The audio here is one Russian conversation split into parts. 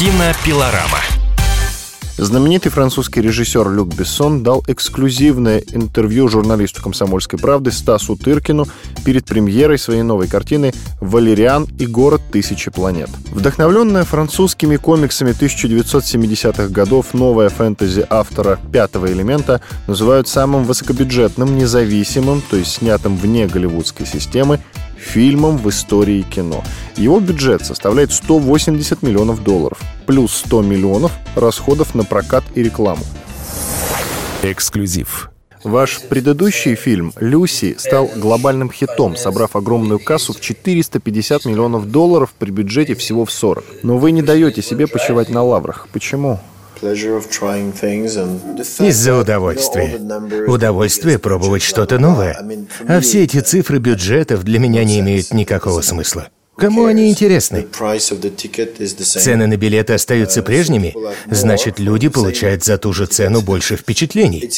Кинопилорама. Знаменитый французский режиссер Люк Бессон дал эксклюзивное интервью журналисту «Комсомольской правды» Стасу Тыркину перед премьерой своей новой картины «Валериан и город тысячи планет». Вдохновленная французскими комиксами 1970-х годов, новая фэнтези автора «Пятого элемента» называют самым высокобюджетным, независимым, то есть снятым вне голливудской системы, фильмом в истории кино. Его бюджет составляет 180 миллионов долларов, плюс 100 миллионов расходов на прокат и рекламу. Эксклюзив. Ваш предыдущий фильм «Люси» стал глобальным хитом, собрав огромную кассу в 450 миллионов долларов при бюджете всего в 40. Но вы не даете себе почивать на лаврах. Почему? Из-за удовольствия. Удовольствие пробовать что-то новое. А все эти цифры бюджетов для меня не имеют никакого смысла. Кому они интересны? Цены на билеты остаются прежними, значит, люди получают за ту же цену больше впечатлений.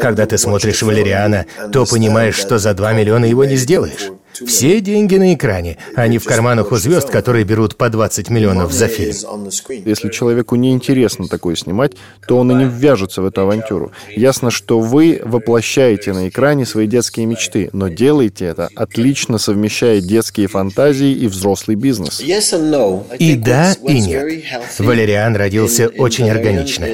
Когда ты смотришь «Валериана», то понимаешь, что за 2 миллиона его не сделаешь. Все деньги на экране, а не в карманах у звезд, которые берут по 20 миллионов за фильм. Если человеку не интересно такое снимать, то он и не ввяжется в эту авантюру. Ясно, что вы воплощаете на экране свои детские мечты, но делаете это, отлично совмещая детские фантазии и взрослый бизнес. И да, и нет. Валериан родился очень органично.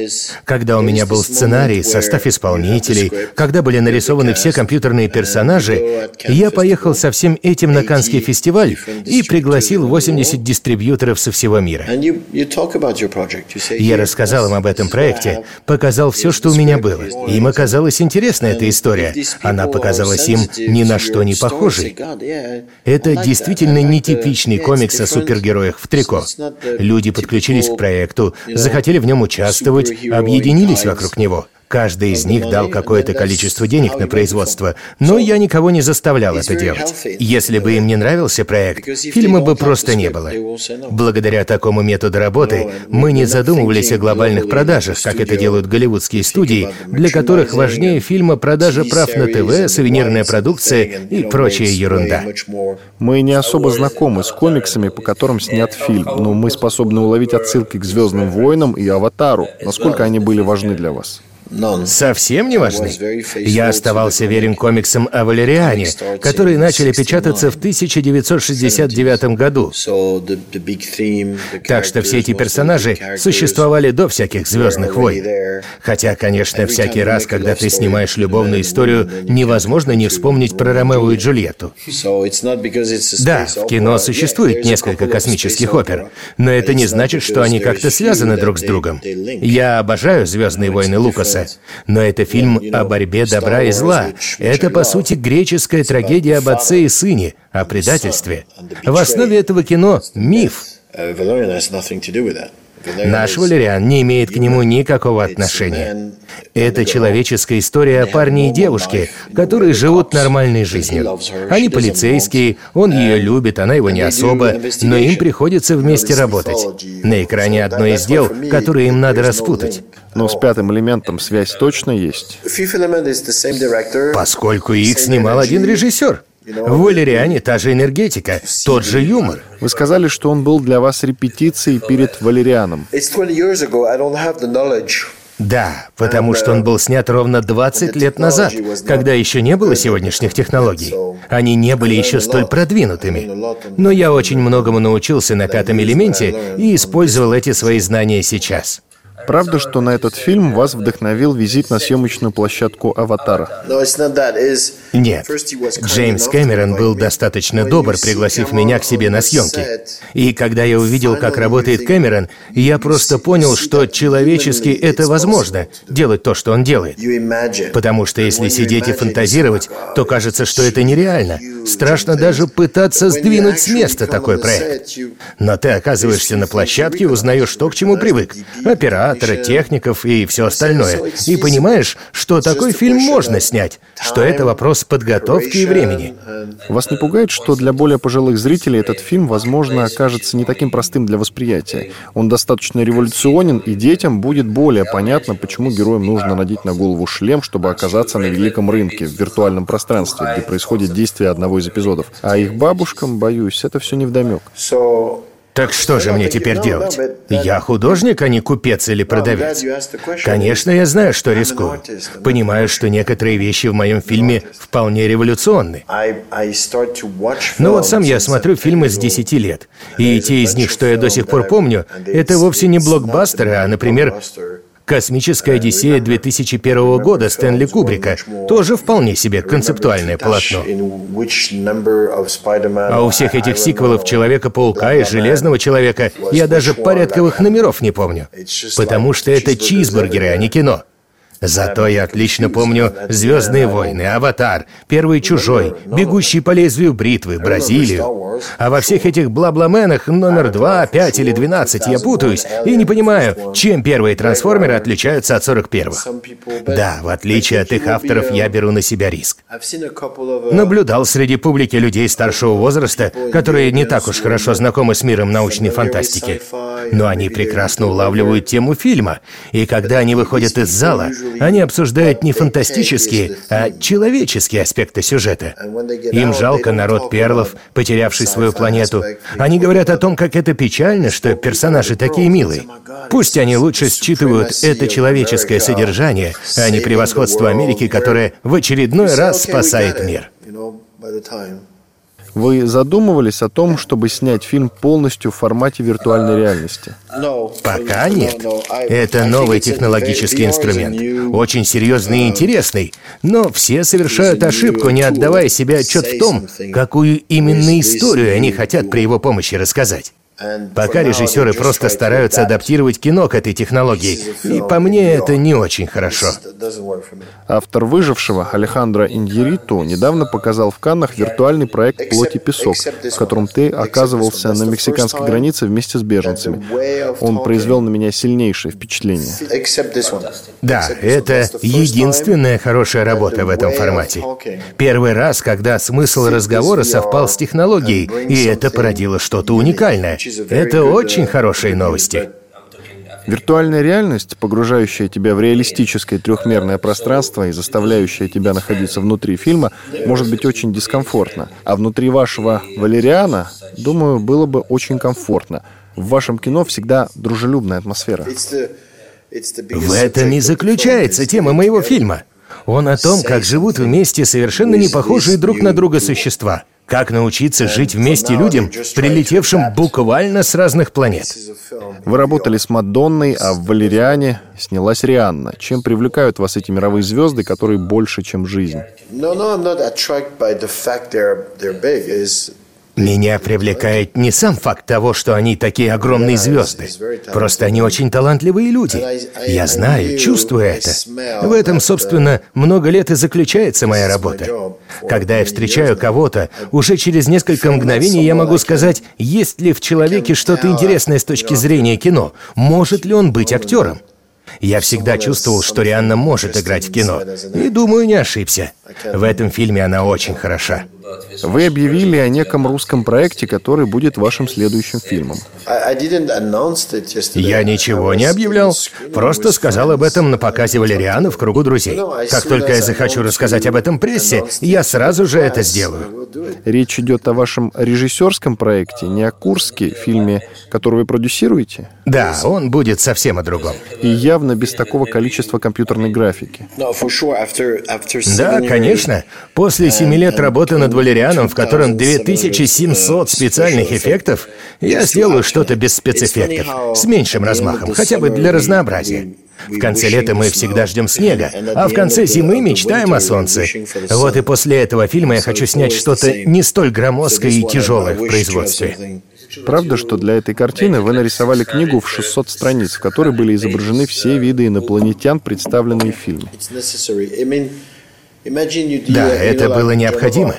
Когда у меня был сценарий, состав исполнителей, когда были нарисованы все компьютерные персонажи, я поехал совсем этим на Каннский фестиваль и пригласил 80 дистрибьюторов со всего мира. Я рассказал им об этом проекте, показал все, что у меня было. Им оказалась интересна эта история. Она показалась им ни на что не похожей. Это действительно нетипичный комикс о супергероях в трико. Люди подключились к проекту, захотели в нем участвовать, объединились вокруг него. Каждый из них дал какое-то количество денег на производство, но я никого не заставлял это делать. Если бы им не нравился проект, фильма бы просто не было. Благодаря такому методу работы мы не задумывались о глобальных продажах, как это делают голливудские студии, для которых важнее фильма продажа прав на ТВ, сувенирная продукция и прочая ерунда. Мы не особо знакомы с комиксами, по которым снят фильм, но мы способны уловить отсылки к «Звездным войнам» и «Аватару». Насколько они были важны для вас? Совсем не важны. Я оставался верен комиксам о Валериане, которые начали печататься в 1969 году. Так что все эти персонажи существовали до всяких «Звездных войн». Хотя, конечно, всякий раз, когда ты снимаешь любовную историю, невозможно не вспомнить про Ромео и Джульетту. Да, в кино существует несколько космических опер, но это не значит, что они как-то связаны друг с другом. Я обожаю «Звездные войны» Лукаса, Маркса. Но это фильм о борьбе добра и зла. Это, по сути, греческая трагедия об отце и сыне, о предательстве. В основе этого кино — миф. Наш Валериан не имеет к нему никакого отношения. Это человеческая история о парне и девушке, которые живут нормальной жизнью. Они полицейские, он ее любит, она его не особо, но им приходится вместе работать. На экране одно из дел, которые им надо распутать. Но с пятым элементом связь точно есть. Поскольку их снимал один режиссер. В Валериане та же энергетика, тот же юмор. Вы сказали, что он был для вас репетицией перед Валерианом. Да, потому что он был снят ровно 20 лет назад, когда еще не было сегодняшних технологий. Они не были еще столь продвинутыми. Но я очень многому научился на пятом элементе и использовал эти свои знания сейчас. Правда, что на этот фильм вас вдохновил визит на съемочную площадку «Аватара»? Нет. Джеймс Кэмерон был достаточно добр, пригласив меня к себе на съемки. И когда я увидел, как работает Кэмерон, я просто понял, что человечески это возможно, делать то, что он делает. Потому что если сидеть и фантазировать, то кажется, что это нереально. Страшно даже пытаться сдвинуть с места такой проект. Но ты оказываешься на площадке и узнаешь то, к чему привык. Оператора, техников и все остальное. И понимаешь, что такой фильм можно снять, что это вопрос подготовки и времени. Вас не пугает, что для более пожилых зрителей этот фильм, возможно, окажется не таким простым для восприятия? Он достаточно революционен, и детям будет более понятно, почему героям нужно надеть на голову шлем, чтобы оказаться на великом рынке, в виртуальном пространстве, где происходит действие одного из эпизодов. А их бабушкам, боюсь, это все невдомек. Так что же мне теперь делать? Я художник, а не купец или продавец. Конечно, я знаю, что рискую. Понимаю, что некоторые вещи в моем фильме вполне революционны. Но вот сам я смотрю фильмы с 10 лет. И те из них, что я до сих пор помню, это вовсе не блокбастеры, а, например, «Космическая Одиссея» 2001 года Стэнли Кубрика тоже вполне себе концептуальное полотно. А у всех этих сиквелов «Человека-паука» и «Железного человека» я даже порядковых номеров не помню. Потому что это чизбургеры, а не кино. Зато я отлично помню «Звездные войны», «Аватар», «Первый чужой», «Бегущий по лезвию бритвы», «Бразилию». А во всех этих бла-бла-менах номер два, пять или двенадцать я путаюсь и не понимаю, чем первые трансформеры отличаются от 41-го. Да, в отличие от их авторов, я беру на себя риск. Наблюдал среди публики людей старшего возраста, которые не так уж хорошо знакомы с миром научной фантастики. Но они прекрасно улавливают тему фильма, и когда они выходят из зала, они обсуждают не фантастические, а человеческие аспекты сюжета. Им жалко народ перлов, потерявший свою планету. Они говорят о том, как это печально, что персонажи такие милые. Пусть они лучше считывают это человеческое содержание, а не превосходство Америки, которое в очередной раз спасает мир. Вы задумывались о том, чтобы снять фильм полностью в формате виртуальной реальности? Пока нет. Это новый технологический инструмент. Очень серьезный и интересный. Но все совершают ошибку, не отдавая себе отчет в том, какую именно историю они хотят при его помощи рассказать. Пока режиссеры просто стараются адаптировать кино к этой технологии, и по мне это не очень хорошо. Автор «Выжившего» Алехандро Индьериту недавно показал в Каннах виртуальный проект «Плоть и песок», в котором ты оказывался на мексиканской границе вместе с беженцами. Он произвел на меня сильнейшее впечатление. Да, это единственная хорошая работа в этом формате. Первый раз, когда смысл разговора совпал с технологией, и это породило что-то уникальное. Это очень хорошие новости. Виртуальная реальность, погружающая тебя в реалистическое трехмерное пространство и заставляющая тебя находиться внутри фильма, может быть очень дискомфортно. А внутри вашего Валериана, думаю, было бы очень комфортно. В вашем кино всегда дружелюбная атмосфера. В этом и заключается тема моего фильма. Он о том, как живут вместе совершенно не похожие друг на друга существа – как научиться жить вместе людям, прилетевшим буквально с разных планет? Вы работали с Мадонной, а в «Валериане» снялась Рианна. Чем привлекают вас эти мировые звезды, которые больше, чем жизнь? Меня привлекает не сам факт того, что они такие огромные звезды. Просто они очень талантливые люди. Я знаю, чувствую это. В этом, собственно, много лет и заключается моя работа. Когда я встречаю кого-то, уже через несколько мгновений я могу сказать, есть ли в человеке что-то интересное с точки зрения кино, может ли он быть актером. Я всегда чувствовал, что Рианна может играть в кино. И думаю, не ошибся. В этом фильме она очень хороша. Вы объявили о неком русском проекте, который будет вашим следующим фильмом. Я ничего не объявлял. Просто сказал об этом на показе Валериана в кругу друзей. Как только я захочу рассказать об этом прессе, я сразу же это сделаю. Речь идет о вашем режиссерском проекте, не о Курске, фильме, который вы продюсируете? Да, он будет совсем о другом. И явно без такого количества компьютерной графики. Да, конечно. После семи лет работы над Валерианом, в котором 2700 специальных эффектов, я сделаю что-то без спецэффектов, с меньшим размахом, хотя бы для разнообразия. В конце лета мы всегда ждем снега, а в конце зимы мечтаем о солнце. Вот и после этого фильма я хочу снять что-то не столь громоздкое и тяжелое в производстве. Правда, что для этой картины вы нарисовали книгу в 600 страниц, в которой были изображены все виды инопланетян, представленные в фильме? Да, это было необходимо.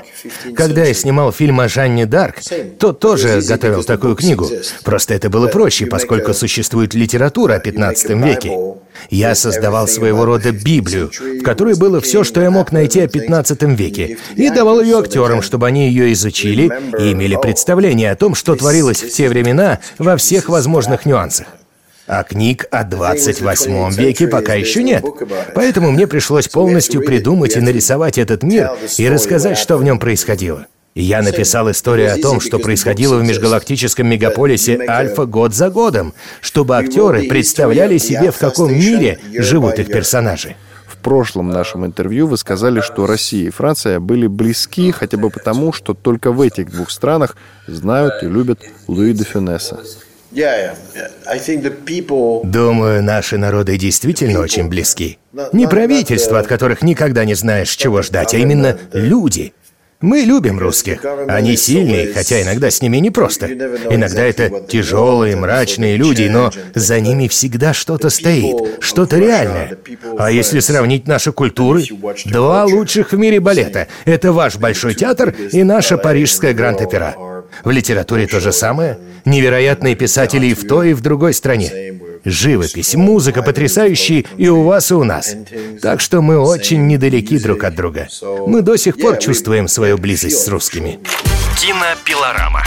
Когда я снимал фильм о Жанне Дарк, то тоже готовил такую книгу. Просто это было проще, поскольку существует литература о 15 веке. Я создавал своего рода Библию, в которой было все, что я мог найти о 15 веке, и давал ее актерам, чтобы они ее изучили и имели представление о том, что творилось в те времена во всех возможных нюансах. А книг о 28 веке пока еще нет. Поэтому мне пришлось полностью придумать и нарисовать этот мир и рассказать, что в нем происходило. Я написал историю о том, что происходило в межгалактическом мегаполисе Альфа год за годом, чтобы актеры представляли себе, в каком мире живут их персонажи. В прошлом нашем интервью вы сказали, что Россия и Франция были близки хотя бы потому, что только в этих двух странах знают и любят Луи де Фюнеса. Думаю, наши народы действительно очень близки. Не правительства, от которых никогда не знаешь, чего ждать, а именно люди — мы любим русских. Они сильные, хотя иногда с ними непросто. Иногда это тяжелые, мрачные люди, но за ними всегда что-то стоит, что-то реальное. А если сравнить наши культуры, два лучших в мире балета — это ваш Большой театр и наша парижская Гранд-Опера. В литературе то же самое. Невероятные писатели и в той, и в другой стране. Живопись, музыка потрясающие и у вас, и у нас. Так что мы очень недалеки друг от друга. Мы до сих пор чувствуем свою близость с русскими. Кинопилорама.